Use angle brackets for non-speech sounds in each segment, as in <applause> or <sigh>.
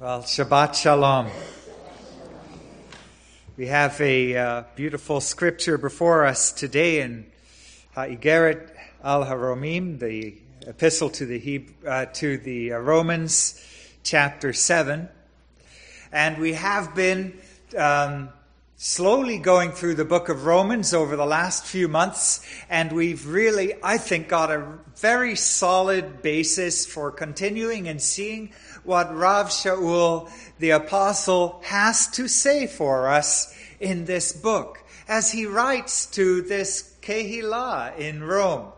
Well, Shabbat Shalom. We have a uh, beautiful scripture before us today in Ha'igeret al Haromim, the epistle to the, Hebrew, uh, to the uh, Romans, chapter 7. And we have been um, slowly going through the book of Romans over the last few months, and we've really, I think, got a very solid basis for continuing and seeing what Rav Shaul, the apostle, has to say for us in this book as he writes to this Kehillah in Rome.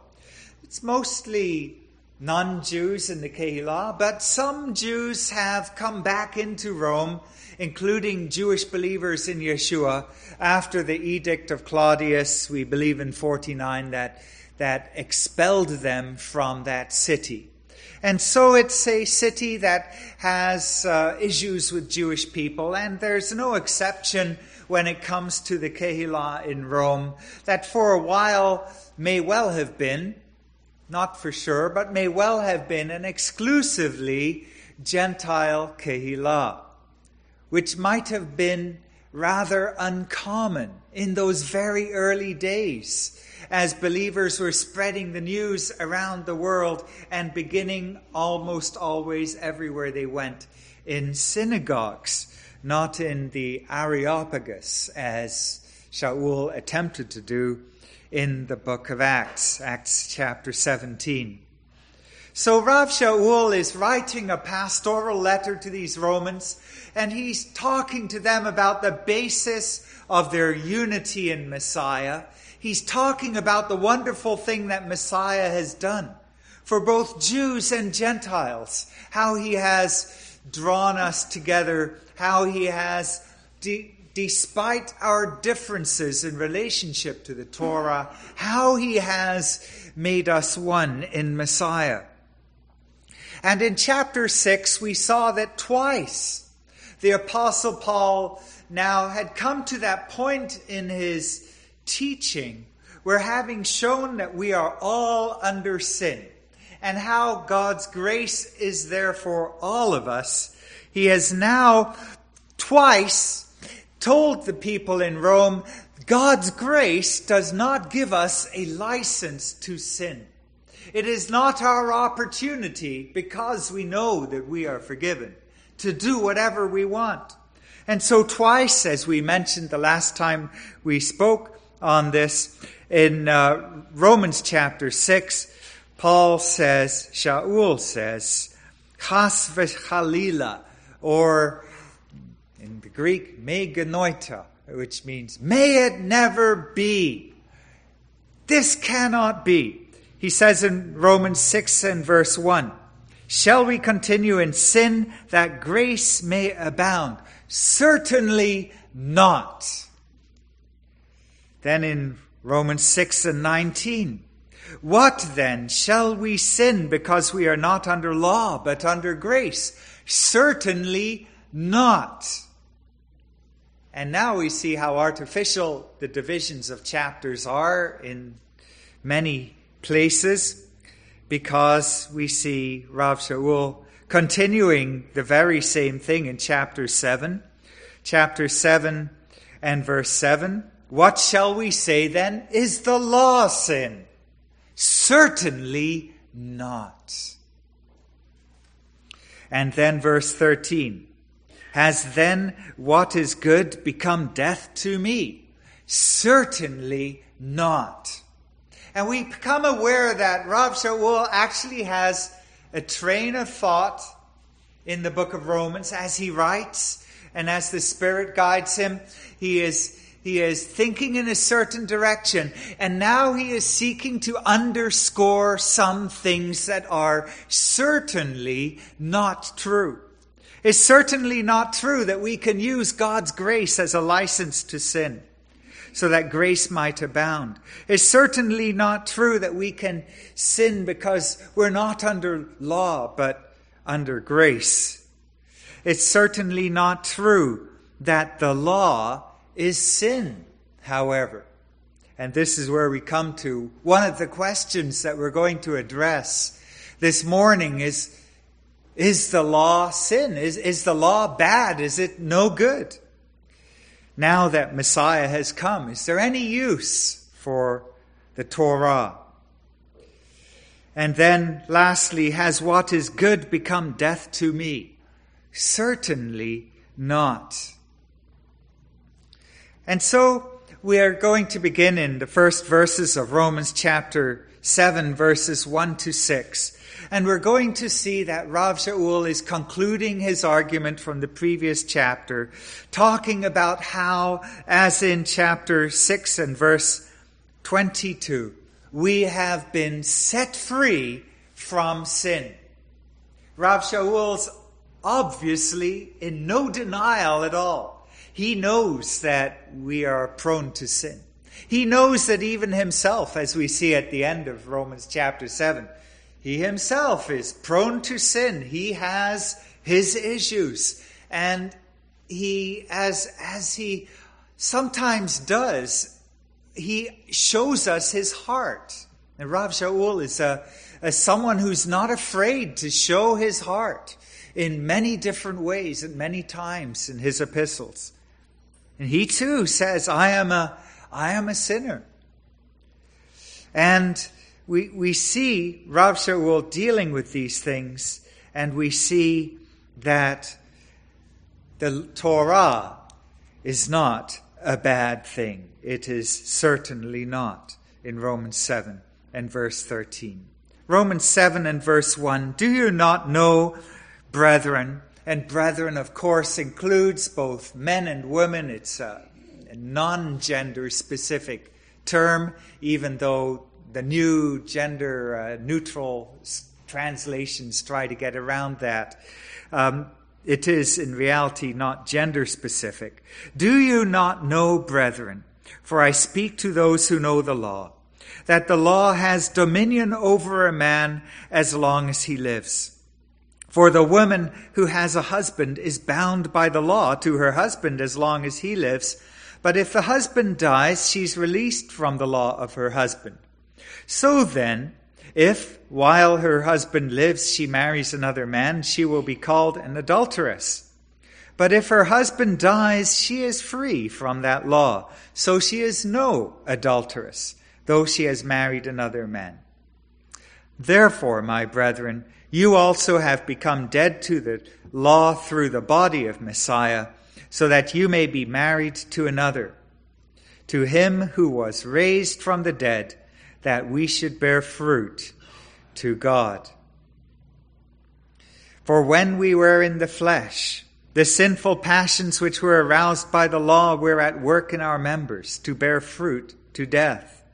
It's mostly non Jews in the Kehillah, but some Jews have come back into Rome, including Jewish believers in Yeshua, after the edict of Claudius, we believe in 49, that, that expelled them from that city. And so it's a city that has uh, issues with Jewish people, and there's no exception when it comes to the Kehillah in Rome, that for a while may well have been, not for sure, but may well have been an exclusively Gentile Kehillah, which might have been rather uncommon in those very early days as believers were spreading the news around the world and beginning almost always everywhere they went in synagogues, not in the Areopagus as Shaul attempted to do in the book of Acts, Acts chapter 17. So Rav Shaul is writing a pastoral letter to these Romans, and he's talking to them about the basis of their unity in Messiah he's talking about the wonderful thing that Messiah has done for both Jews and Gentiles, how he has drawn us together, how he has, de- despite our differences in relationship to the Torah, how he has made us one in Messiah. And in chapter 6, we saw that twice the Apostle Paul now had come to that point in his teaching where having shown that we are all under sin and how God's grace is there for all of us, he has now twice told the people in Rome, God's grace does not give us a license to sin. It is not our opportunity, because we know that we are forgiven, to do whatever we want. And so, twice, as we mentioned the last time we spoke, on this. In uh, Romans chapter 6, Paul says, Shaul says, chas v'chalila, or in the Greek, me genoita, which means, may it never be. This cannot be. He says in Romans 6 and verse 1, Shall we continue in sin that grace may abound? Certainly not. Then in Romans 6 and 19, what then? Shall we sin because we are not under law, but under grace? Certainly not. And now we see how artificial the divisions of chapters are in many places because we see Rav Shaul continuing the very same thing in chapter 7. Chapter 7 and verse 7. What shall we say then? Is the law sin? Certainly not. And then verse 13. Has then what is good become death to me? Certainly not. And we become aware that Rav Shaul actually has a train of thought in the book of Romans as he writes and as the Spirit guides him. He is he is thinking in a certain direction, and now he is seeking to underscore some things that are certainly not true. It's certainly not true that we can use God's grace as a license to sin so that grace might abound. It's certainly not true that we can sin because we're not under law, but under grace. It's certainly not true that the law is sin, however. And this is where we come to one of the questions that we're going to address this morning is is the law sin? Is, is the law bad? Is it no good? Now that Messiah has come, is there any use for the Torah? And then, lastly, has what is good become death to me? Certainly not. And so, we are going to begin in the first verses of Romans chapter 7, verses 1 to 6. And we're going to see that Rav Shaul is concluding his argument from the previous chapter, talking about how, as in chapter 6 and verse 22, we have been set free from sin. Rav Shaul's obviously in no denial at all. He knows that we are prone to sin. He knows that even himself, as we see at the end of Romans chapter 7, he himself is prone to sin. He has his issues. And he, as, as he sometimes does, he shows us his heart. And Rav Shaul is a, a someone who's not afraid to show his heart in many different ways at many times in his epistles. And he too says, I am a, I am a sinner. And we, we see Rav Shaul dealing with these things, and we see that the Torah is not a bad thing. It is certainly not in Romans 7 and verse 13. Romans 7 and verse 1 Do you not know, brethren? And brethren, of course, includes both men and women. It's a non gender specific term, even though the new gender uh, neutral translations try to get around that. Um, it is in reality not gender specific. Do you not know, brethren, for I speak to those who know the law, that the law has dominion over a man as long as he lives? For the woman who has a husband is bound by the law to her husband as long as he lives. But if the husband dies, she's released from the law of her husband. So then, if while her husband lives she marries another man, she will be called an adulteress. But if her husband dies, she is free from that law. So she is no adulteress, though she has married another man. Therefore, my brethren, you also have become dead to the law through the body of Messiah, so that you may be married to another, to him who was raised from the dead that we should bear fruit to God. For when we were in the flesh, the sinful passions which were aroused by the law were at work in our members to bear fruit to death.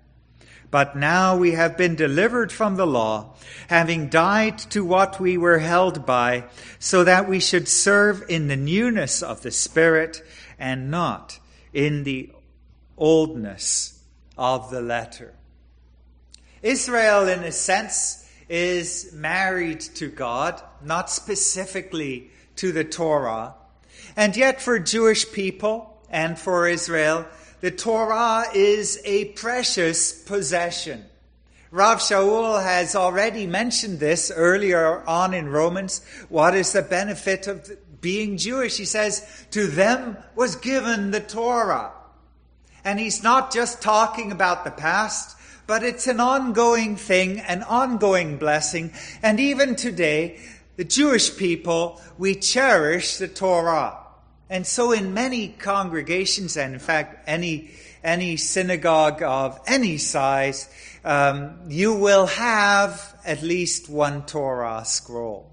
But now we have been delivered from the law, having died to what we were held by, so that we should serve in the newness of the Spirit and not in the oldness of the letter. Israel, in a sense, is married to God, not specifically to the Torah. And yet, for Jewish people and for Israel, the Torah is a precious possession. Rav Shaul has already mentioned this earlier on in Romans. What is the benefit of being Jewish? He says, to them was given the Torah. And he's not just talking about the past, but it's an ongoing thing, an ongoing blessing. And even today, the Jewish people, we cherish the Torah. And so in many congregations, and in fact, any, any synagogue of any size, um, you will have at least one Torah scroll.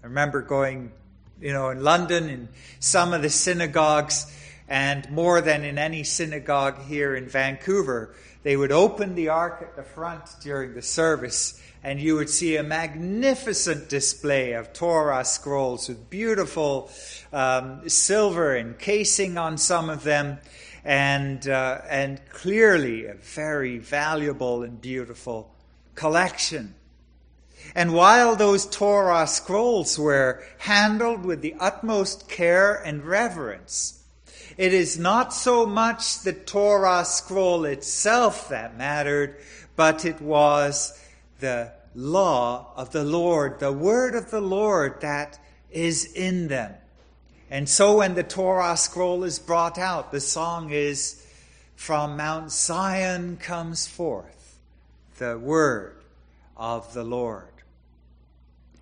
I remember going, you know, in London, in some of the synagogues, and more than in any synagogue here in Vancouver, they would open the ark at the front during the service, and you would see a magnificent display of Torah scrolls with beautiful um, silver encasing on some of them, and, uh, and clearly a very valuable and beautiful collection. And while those Torah scrolls were handled with the utmost care and reverence, it is not so much the Torah scroll itself that mattered, but it was the law of the Lord, the word of the Lord that is in them. And so when the Torah scroll is brought out, the song is, From Mount Zion comes forth the word of the Lord.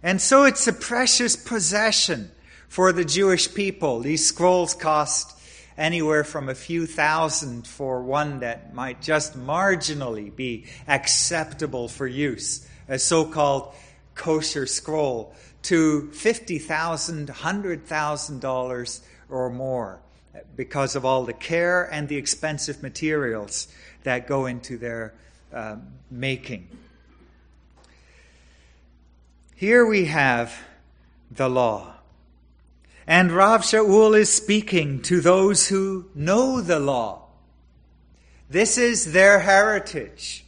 And so it's a precious possession for the Jewish people. These scrolls cost anywhere from a few thousand for one that might just marginally be acceptable for use, a so called kosher scroll, to $50,000, $100,000 or more because of all the care and the expensive materials that go into their uh, making. Here we have the law. And Rav Shaul is speaking to those who know the law. This is their heritage.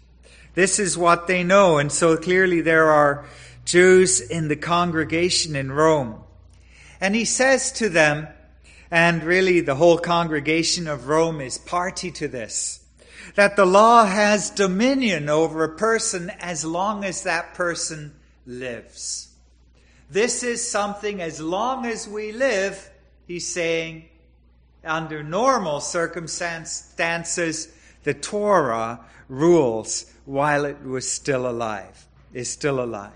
This is what they know. And so clearly there are Jews in the congregation in Rome. And he says to them, and really the whole congregation of Rome is party to this, that the law has dominion over a person as long as that person lives. This is something as long as we live, he's saying, under normal circumstances, the Torah rules while it was still alive, is still alive.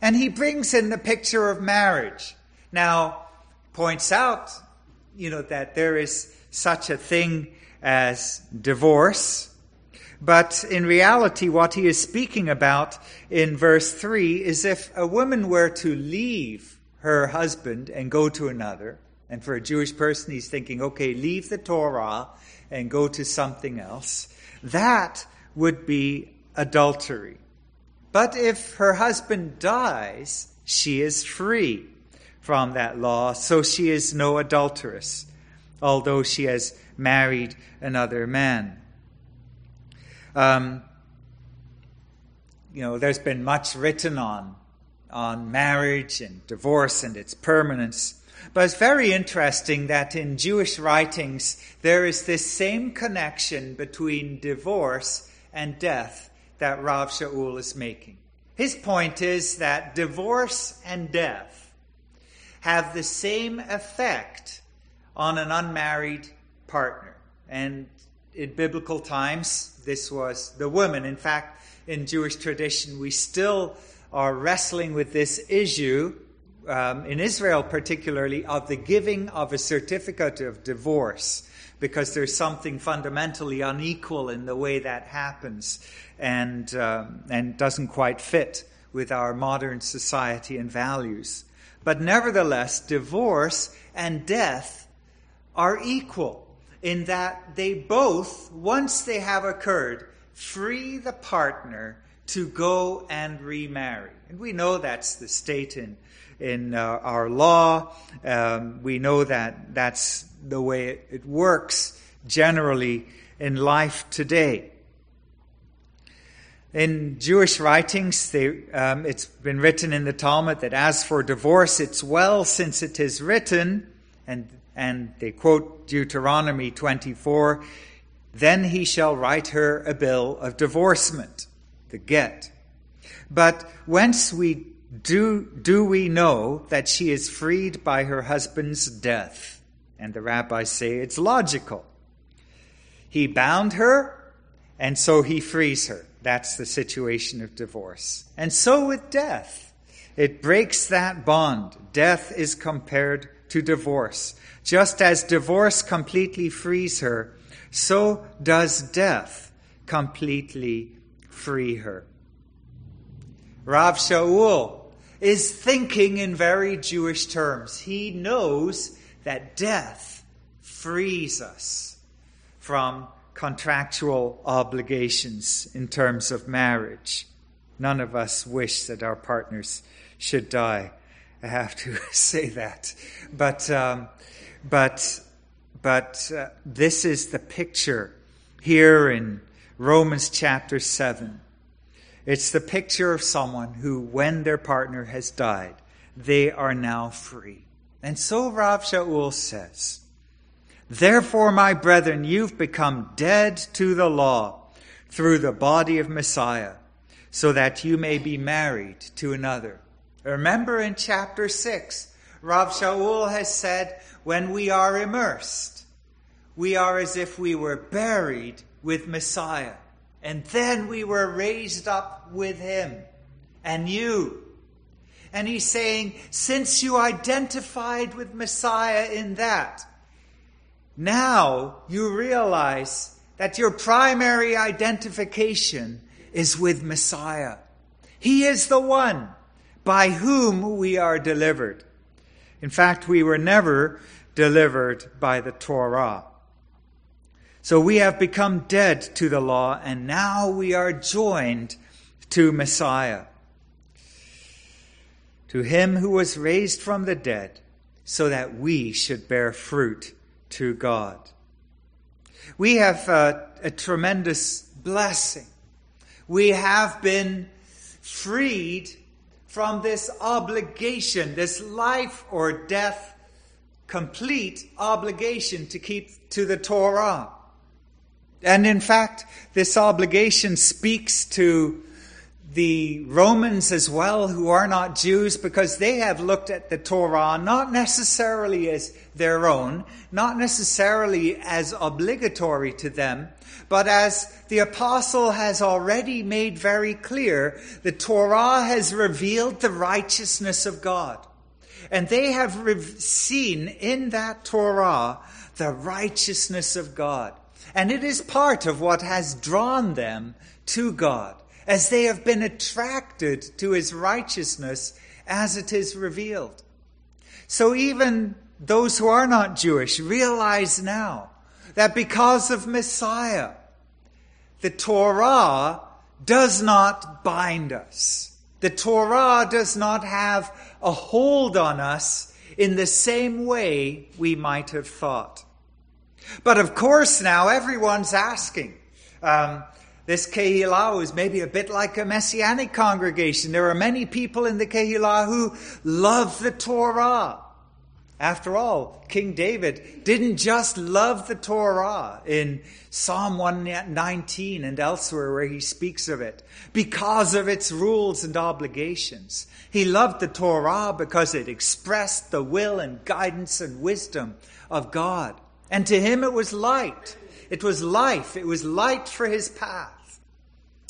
And he brings in the picture of marriage. Now, points out, you know, that there is such a thing as divorce, but in reality, what he is speaking about in verse 3 is if a woman were to leave her husband and go to another, and for a Jewish person, he's thinking, okay, leave the Torah and go to something else, that would be adultery. But if her husband dies, she is free from that law, so she is no adulteress, although she has married another man. Um, you know, there's been much written on on marriage and divorce and its permanence. But it's very interesting that in Jewish writings there is this same connection between divorce and death that Rav Shaul is making. His point is that divorce and death have the same effect on an unmarried partner. And in biblical times, this was the woman. In fact, in Jewish tradition, we still are wrestling with this issue, um, in Israel particularly, of the giving of a certificate of divorce, because there's something fundamentally unequal in the way that happens and, um, and doesn't quite fit with our modern society and values. But nevertheless, divorce and death are equal in that they both, once they have occurred, free the partner to go and remarry. And we know that's the state in, in uh, our law. Um, we know that that's the way it, it works generally in life today. In Jewish writings, they, um, it's been written in the Talmud that as for divorce, it's well since it is written, and and they quote Deuteronomy 24 then he shall write her a bill of divorcement, the get. But whence we do, do we know that she is freed by her husband's death? And the rabbis say it's logical. He bound her, and so he frees her. That's the situation of divorce. And so with death. It breaks that bond. Death is compared to divorce. Just as divorce completely frees her, so does death completely free her. Rav Shaul is thinking in very Jewish terms. He knows that death frees us from contractual obligations in terms of marriage. None of us wish that our partners should die. I have to <laughs> say that. But, um, but, but uh, this is the picture here in Romans chapter 7. It's the picture of someone who, when their partner has died, they are now free. And so Rav Shaul says, Therefore, my brethren, you've become dead to the law through the body of Messiah so that you may be married to another. Remember in chapter 6, Rav Shaul has said, when we are immersed, we are as if we were buried with Messiah. And then we were raised up with him. And you. And he's saying, since you identified with Messiah in that, now you realize that your primary identification is with Messiah. He is the one by whom we are delivered. In fact, we were never delivered by the Torah. So we have become dead to the law, and now we are joined to Messiah, to him who was raised from the dead, so that we should bear fruit to God. We have a, a tremendous blessing. We have been freed from this obligation, this life or death complete obligation to keep to the Torah. And in fact, this obligation speaks to the Romans as well, who are not Jews, because they have looked at the Torah not necessarily as their own, not necessarily as obligatory to them, but as the apostle has already made very clear, the Torah has revealed the righteousness of God. And they have seen in that Torah the righteousness of God. And it is part of what has drawn them to God as they have been attracted to his righteousness as it is revealed. So even those who are not Jewish realize now that because of Messiah, the Torah does not bind us. The Torah does not have a hold on us in the same way we might have thought. But of course, now everyone's asking. Um, this Kehillah is maybe a bit like a messianic congregation. There are many people in the Kehillah who love the Torah. After all, King David didn't just love the Torah in Psalm 119 and elsewhere where he speaks of it because of its rules and obligations. He loved the Torah because it expressed the will and guidance and wisdom of God. And to him it was light. It was life. It was light for his path.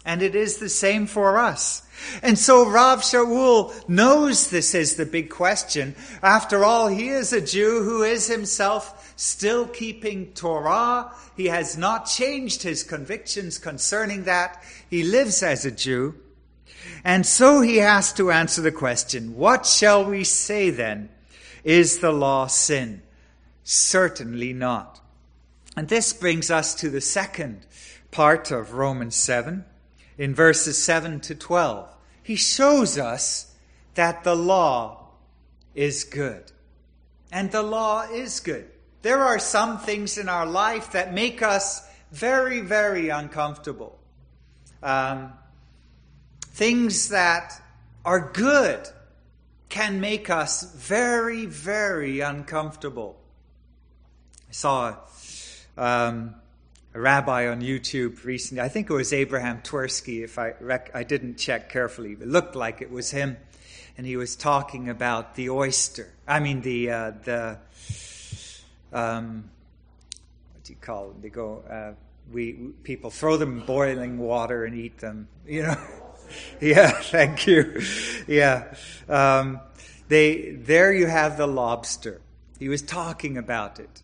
And it is the same for us. And so Rav Shaul knows this is the big question. After all, he is a Jew who is himself still keeping Torah. He has not changed his convictions concerning that. He lives as a Jew. And so he has to answer the question, what shall we say then? Is the law sin? Certainly not. And this brings us to the second part of Romans 7 in verses 7 to 12. He shows us that the law is good. And the law is good. There are some things in our life that make us very, very uncomfortable. Um, things that are good can make us very, very uncomfortable. I saw um, a rabbi on YouTube recently. I think it was Abraham Twersky, if I rec- I didn't check carefully. It looked like it was him, and he was talking about the oyster. I mean the uh, the um, what do you call them? They go. Uh, we, we people throw them in boiling water and eat them. You know. <laughs> yeah. <laughs> Thank you. Yeah. Um, they there you have the lobster. He was talking about it.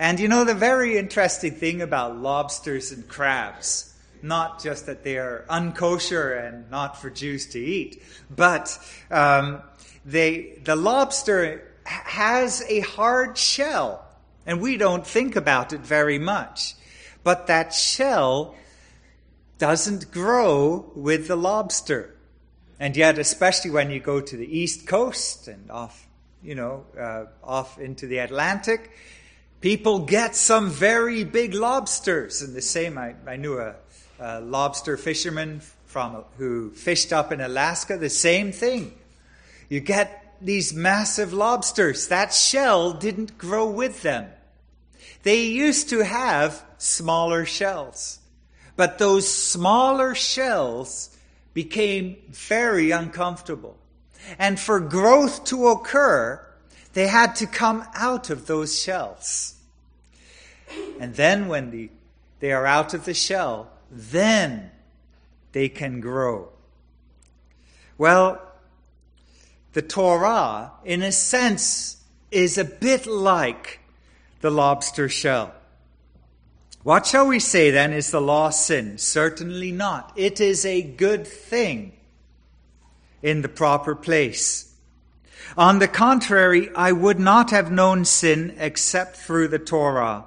And you know, the very interesting thing about lobsters and crabs, not just that they are unkosher and not for Jews to eat, but um, they, the lobster has a hard shell, and we don't think about it very much. But that shell doesn't grow with the lobster. And yet, especially when you go to the East Coast and off, you know, uh, off into the Atlantic, People get some very big lobsters. And the same, I, I knew a, a lobster fisherman from who fished up in Alaska. The same thing. You get these massive lobsters. That shell didn't grow with them. They used to have smaller shells. But those smaller shells became very uncomfortable. And for growth to occur, they had to come out of those shells. And then when the, they are out of the shell, then they can grow. Well, the Torah, in a sense, is a bit like the lobster shell. What shall we say then? Is the law sin? Certainly not. It is a good thing in the proper place. On the contrary, I would not have known sin except through the Torah.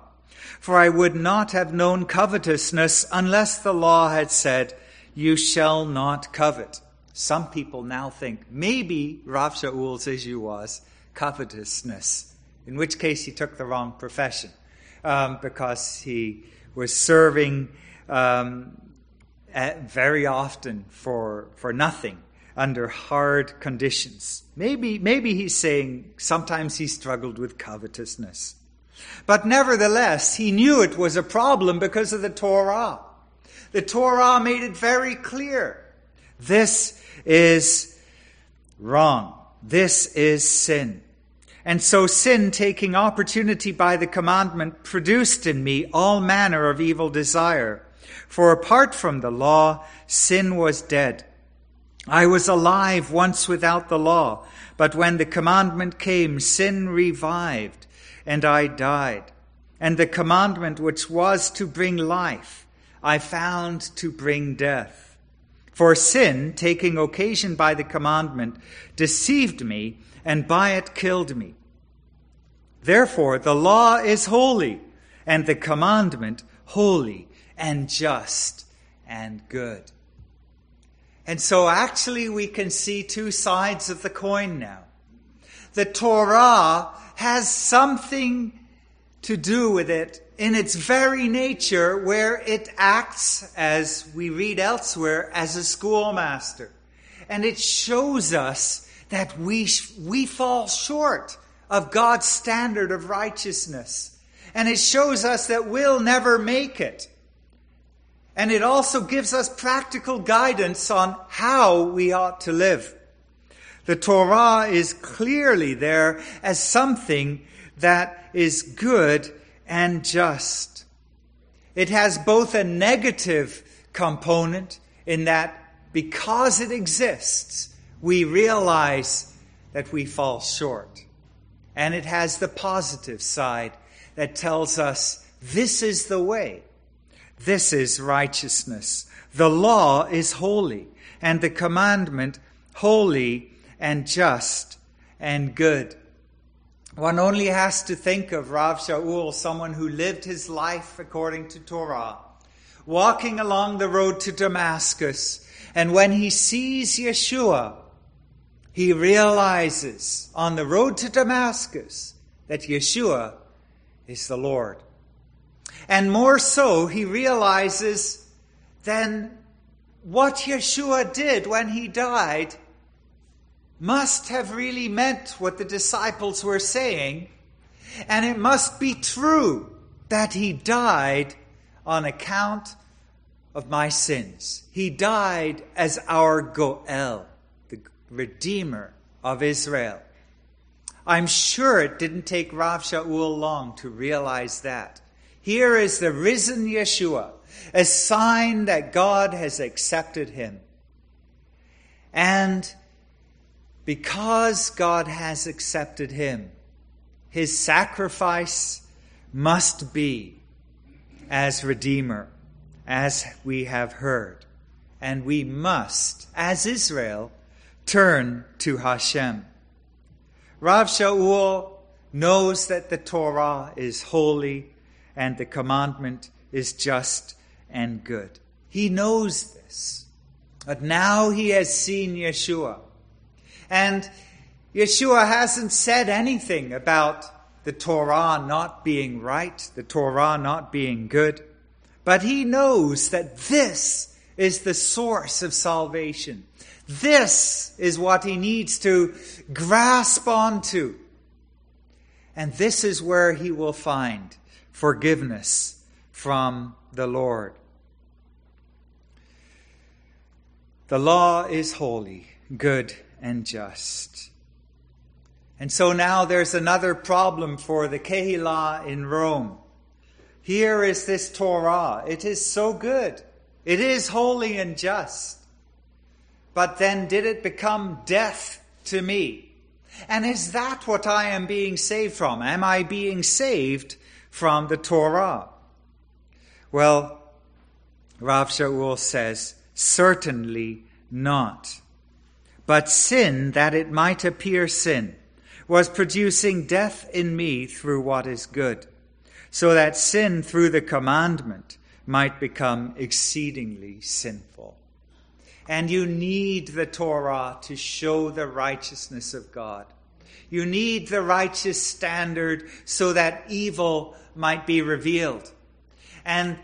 For I would not have known covetousness unless the law had said, You shall not covet. Some people now think maybe Rav Shaul's issue was covetousness, in which case he took the wrong profession um, because he was serving um, very often for, for nothing under hard conditions. Maybe, maybe he's saying sometimes he struggled with covetousness. But nevertheless, he knew it was a problem because of the Torah. The Torah made it very clear. This is wrong. This is sin. And so sin, taking opportunity by the commandment, produced in me all manner of evil desire. For apart from the law, sin was dead. I was alive once without the law, but when the commandment came, sin revived, and I died. And the commandment which was to bring life, I found to bring death. For sin, taking occasion by the commandment, deceived me, and by it killed me. Therefore, the law is holy, and the commandment holy and just and good. And so actually we can see two sides of the coin now. The Torah has something to do with it in its very nature where it acts, as we read elsewhere, as a schoolmaster. And it shows us that we, we fall short of God's standard of righteousness. And it shows us that we'll never make it. And it also gives us practical guidance on how we ought to live. The Torah is clearly there as something that is good and just. It has both a negative component in that because it exists, we realize that we fall short. And it has the positive side that tells us this is the way. This is righteousness. The law is holy, and the commandment holy and just and good. One only has to think of Rav Shaul, someone who lived his life according to Torah, walking along the road to Damascus, and when he sees Yeshua, he realizes on the road to Damascus that Yeshua is the Lord. And more so, he realizes then what Yeshua did when he died must have really meant what the disciples were saying, and it must be true that he died on account of my sins. He died as our Goel, the Redeemer of Israel. I'm sure it didn't take Rav Shaul long to realize that. Here is the risen Yeshua, a sign that God has accepted him. And because God has accepted him, his sacrifice must be as Redeemer, as we have heard. And we must, as Israel, turn to Hashem. Rav Shaul knows that the Torah is holy and the commandment is just and good. He knows this. But now he has seen Yeshua. And Yeshua hasn't said anything about the Torah not being right, the Torah not being good. But he knows that this is the source of salvation. This is what he needs to grasp onto. And this is where he will find forgiveness from the Lord. The law is holy, good, and just. And so now there's another problem for the Kehillah in Rome. Here is this Torah. It is so good. It is holy and just. But then did it become death to me? And is that what I am being saved from? Am I being saved from the Torah? Well, Rav Shaul says, certainly not. But sin, that it might appear sin, was producing death in me through what is good, so that sin through the commandment might become exceedingly sinful. And you need the Torah to show the righteousness of God. You need the righteous standard so that evil might be revealed. And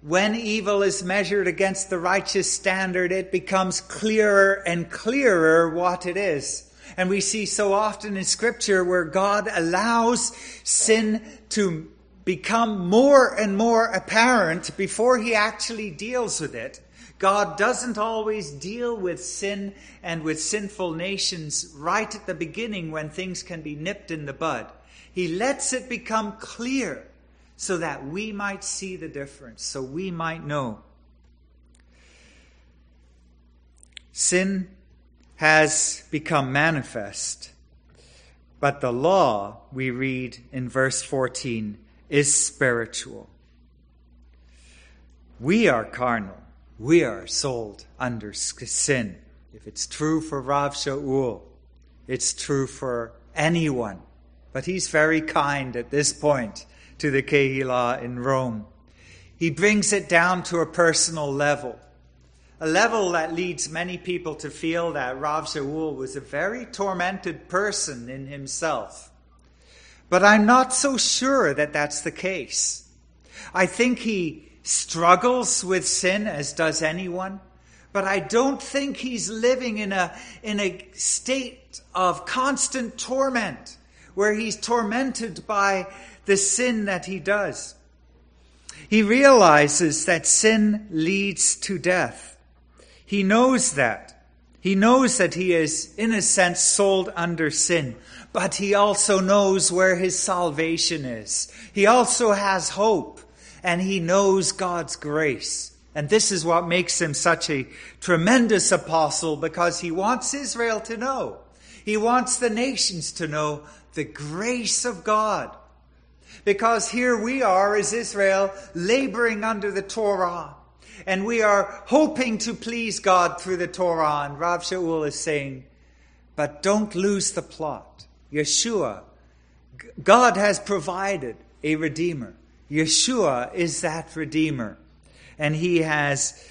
when evil is measured against the righteous standard, it becomes clearer and clearer what it is. And we see so often in scripture where God allows sin to become more and more apparent before he actually deals with it. God doesn't always deal with sin and with sinful nations right at the beginning when things can be nipped in the bud. He lets it become clear so that we might see the difference, so we might know. Sin has become manifest. But the law, we read in verse 14, is spiritual. We are carnal. We are sold under sin. If it's true for Rav Shaul, it's true for anyone. But he's very kind at this point to the Kehillah in Rome. He brings it down to a personal level a level that leads many people to feel that Rav Shaul was a very tormented person in himself. But I'm not so sure that that's the case. I think he struggles with sin as does anyone, but I don't think he's living in a, in a state of constant torment where he's tormented by the sin that he does. He realizes that sin leads to death. He knows that. He knows that he is, in a sense, sold under sin, but he also knows where his salvation is. He also has hope, and he knows God's grace. And this is what makes him such a tremendous apostle because he wants Israel to know. He wants the nations to know the grace of God. Because here we are as Israel laboring under the Torah and we are hoping to please God through the Torah. And Rav Shaul is saying, but don't lose the plot. Yeshua, God has provided a Redeemer. Yeshua is that Redeemer. And He has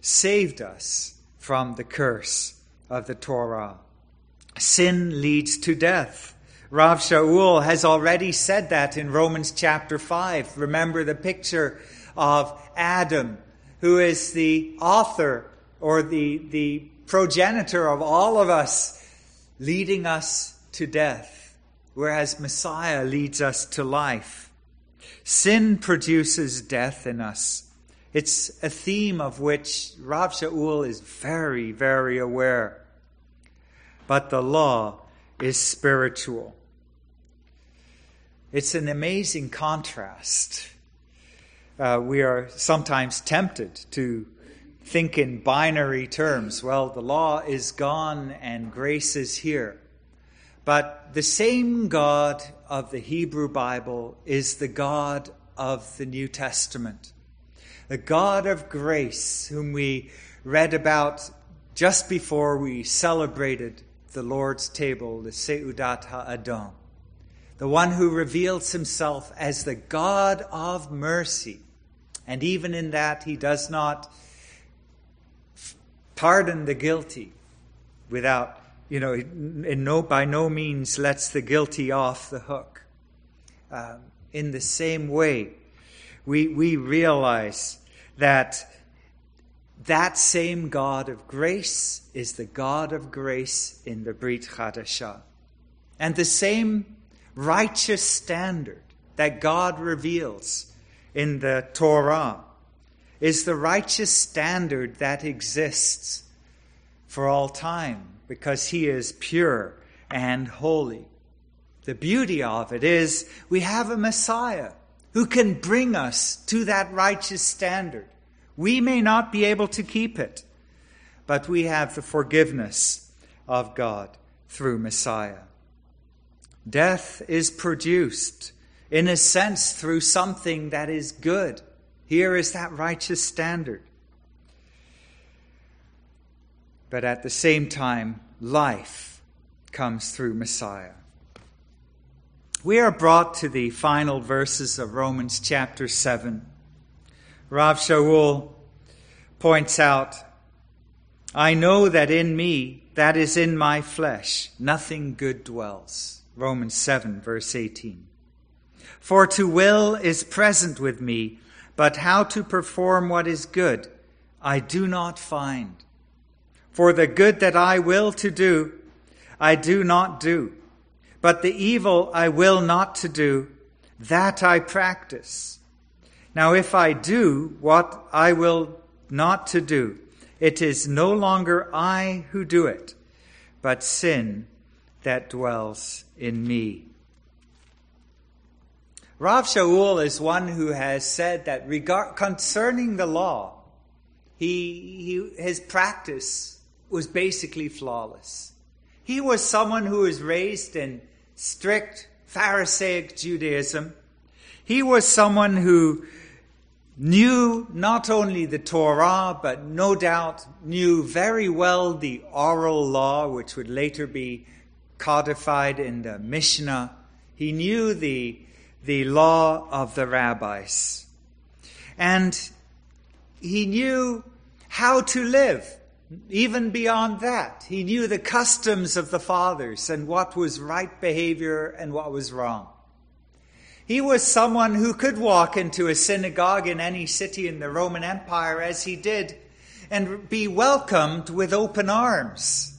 saved us from the curse of the Torah. Sin leads to death. Rav Shaul has already said that in Romans chapter 5. Remember the picture of Adam who is the author or the, the progenitor of all of us, leading us to death, whereas Messiah leads us to life. Sin produces death in us. It's a theme of which Rav Shaul is very, very aware. But the law is spiritual. It's an amazing contrast uh, we are sometimes tempted to think in binary terms. Well, the law is gone and grace is here. But the same God of the Hebrew Bible is the God of the New Testament. The God of grace, whom we read about just before we celebrated the Lord's table, the Seudat HaAdon. The one who reveals himself as the God of mercy and even in that, he does not pardon the guilty without, you know, in no, by no means lets the guilty off the hook. Um, in the same way, we, we realize that that same God of grace is the God of grace in the Brit Chadashah. And the same righteous standard that God reveals in the Torah is the righteous standard that exists for all time because he is pure and holy. The beauty of it is we have a Messiah who can bring us to that righteous standard. We may not be able to keep it, but we have the forgiveness of God through Messiah. Death is produced, in a sense, through something that is good. Here is that righteous standard. But at the same time, life comes through Messiah. We are brought to the final verses of Romans chapter 7. Rav Shaul points out, I know that in me, that is in my flesh, nothing good dwells. Romans 7, verse 18. For to will is present with me, but how to perform what is good, I do not find. For the good that I will to do, I do not do but the evil I will not to do, that I practice. Now, if I do what I will not to do, it is no longer I who do it, but sin that dwells in me. Rav Shaul is one who has said that regard, concerning the law, he, he, his practice was basically flawless. He was someone who was raised in strict Pharisaic Judaism. He was someone who knew not only the Torah, but no doubt knew very well the oral law, which would later be codified in the Mishnah. He knew the, the law of the rabbis. And he knew how to live. Even beyond that, he knew the customs of the fathers and what was right behavior and what was wrong. He was someone who could walk into a synagogue in any city in the Roman Empire as he did and be welcomed with open arms.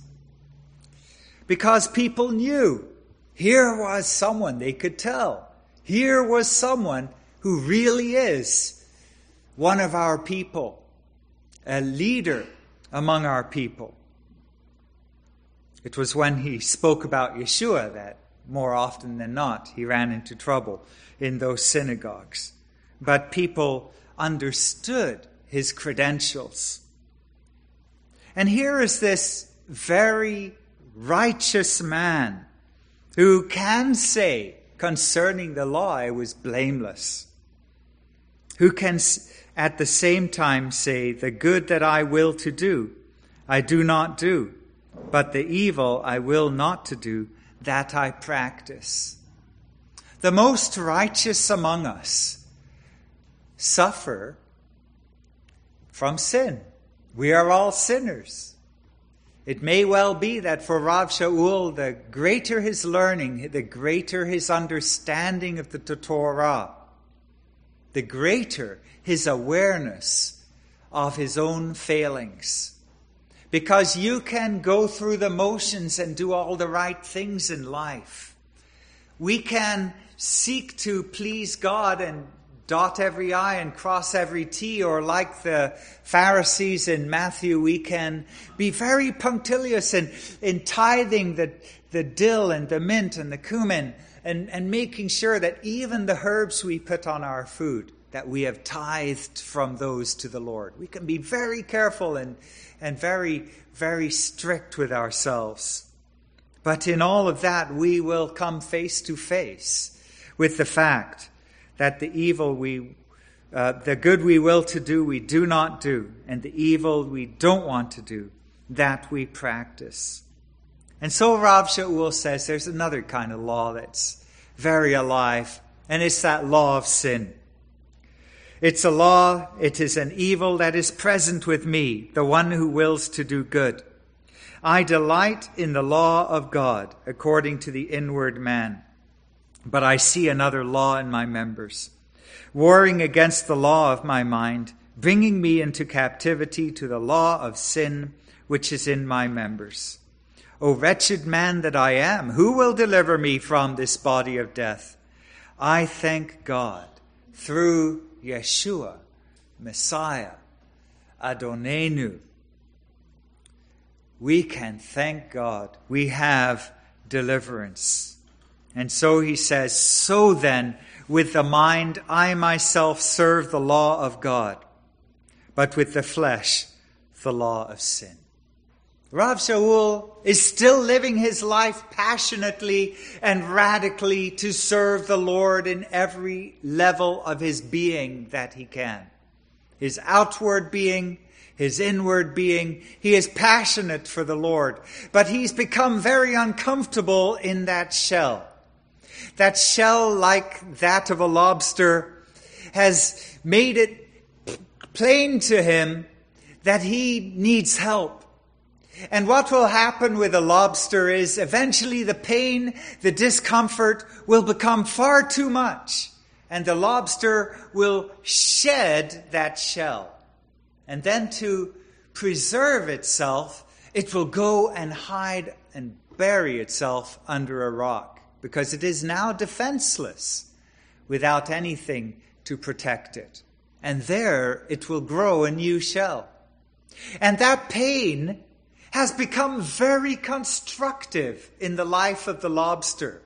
Because people knew here was someone they could tell. Here was someone who really is one of our people, a leader among our people. It was when he spoke about Yeshua that more often than not he ran into trouble in those synagogues. But people understood his credentials. And here is this very righteous man who can say concerning the law, I was blameless. Who can at the same time say, The good that I will to do, I do not do, but the evil I will not to do, that I practice. The most righteous among us suffer from sin. We are all sinners. It may well be that for Rav Shaul, the greater his learning, the greater his understanding of the Torah, the greater his awareness of his own failings. Because you can go through the motions and do all the right things in life. We can seek to please God and dot every I and cross every T, or like the Pharisees in Matthew, we can be very punctilious in, in tithing the, the dill and the mint and the cumin and, and making sure that even the herbs we put on our food that we have tithed from those to the Lord. We can be very careful and, and very, very strict with ourselves. But in all of that, we will come face to face with the fact that the evil we, uh, the good we will to do, we do not do, and the evil we don't want to do, that we practice. And so Rav Shaul says there's another kind of law that's very alive, and it's that law of sin. It's a law, it is an evil that is present with me, the one who wills to do good. I delight in the law of God according to the inward man. But I see another law in my members, warring against the law of my mind, bringing me into captivity to the law of sin which is in my members. O wretched man that I am, who will deliver me from this body of death? I thank God through Yeshua, Messiah, Adonenu. we can thank God. We have deliverance. And so he says, So then, with the mind, I myself serve the law of God, but with the flesh, the law of sin. Rav Shaul is still living his life passionately and radically to serve the Lord in every level of his being that he can. His outward being, his inward being. He is passionate for the Lord, but he's become very uncomfortable in that shell. That shell, like that of a lobster, has made it plain to him that he needs help and what will happen with a lobster is eventually the pain, the discomfort will become far too much. And the lobster will shed that shell. And then to preserve itself, it will go and hide and bury itself under a rock because it is now defenseless without anything to protect it. And there it will grow a new shell. And that pain has become very constructive in the life of the lobster.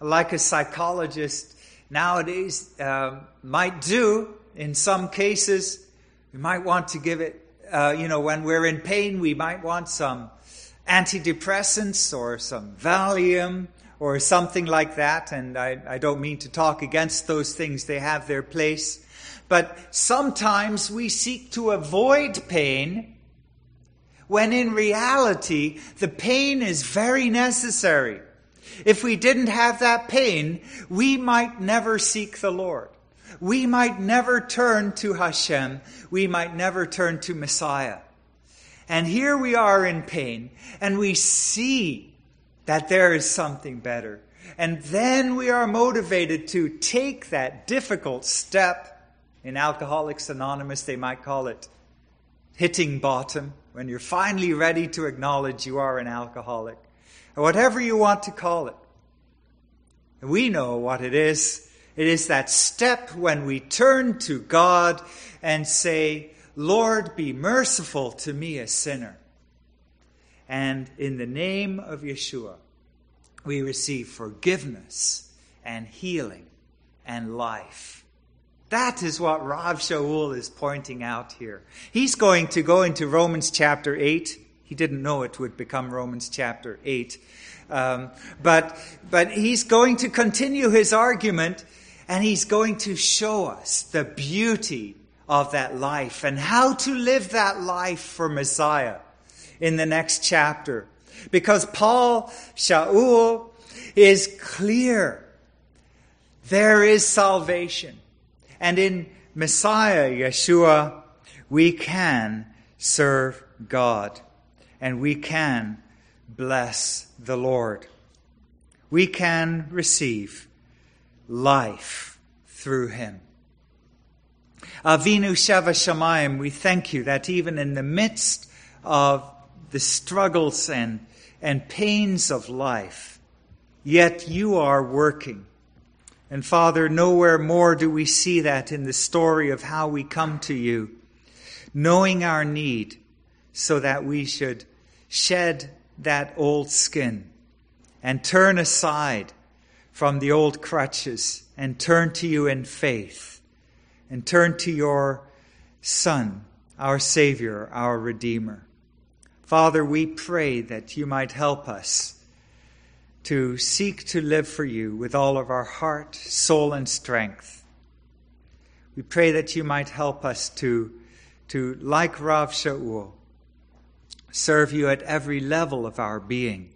Like a psychologist nowadays uh, might do in some cases, we might want to give it, uh, you know, when we're in pain, we might want some antidepressants or some Valium or something like that. And I, I don't mean to talk against those things, they have their place. But sometimes we seek to avoid pain when in reality, the pain is very necessary. If we didn't have that pain, we might never seek the Lord. We might never turn to Hashem. We might never turn to Messiah. And here we are in pain, and we see that there is something better. And then we are motivated to take that difficult step. In Alcoholics Anonymous, they might call it hitting bottom when you're finally ready to acknowledge you are an alcoholic, or whatever you want to call it. We know what it is. It is that step when we turn to God and say, Lord, be merciful to me, a sinner. And in the name of Yeshua, we receive forgiveness and healing and life. That is what Rav Shaul is pointing out here. He's going to go into Romans chapter 8. He didn't know it would become Romans chapter 8. Um, but, but he's going to continue his argument and he's going to show us the beauty of that life and how to live that life for Messiah in the next chapter. Because Paul, Shaul, is clear. There is salvation. And in Messiah, Yeshua, we can serve God and we can bless the Lord. We can receive life through him. Avinu Shebashamayim, we thank you that even in the midst of the struggles and, and pains of life, yet you are working and Father, nowhere more do we see that in the story of how we come to you, knowing our need so that we should shed that old skin and turn aside from the old crutches and turn to you in faith and turn to your Son, our Savior, our Redeemer. Father, we pray that you might help us to seek to live for you with all of our heart, soul, and strength. We pray that you might help us to, to like Rav Shaul, serve you at every level of our being.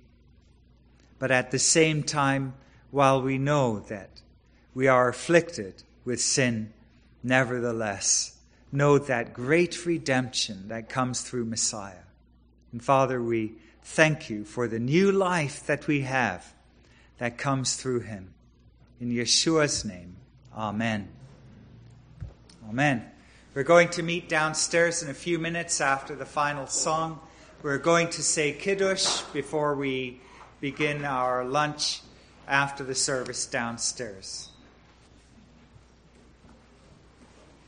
But at the same time, while we know that we are afflicted with sin, nevertheless, know that great redemption that comes through Messiah. And Father, we thank you for the new life that we have that comes through him. In Yeshua's name, Amen. Amen. We're going to meet downstairs in a few minutes after the final song. We're going to say Kiddush before we begin our lunch after the service downstairs.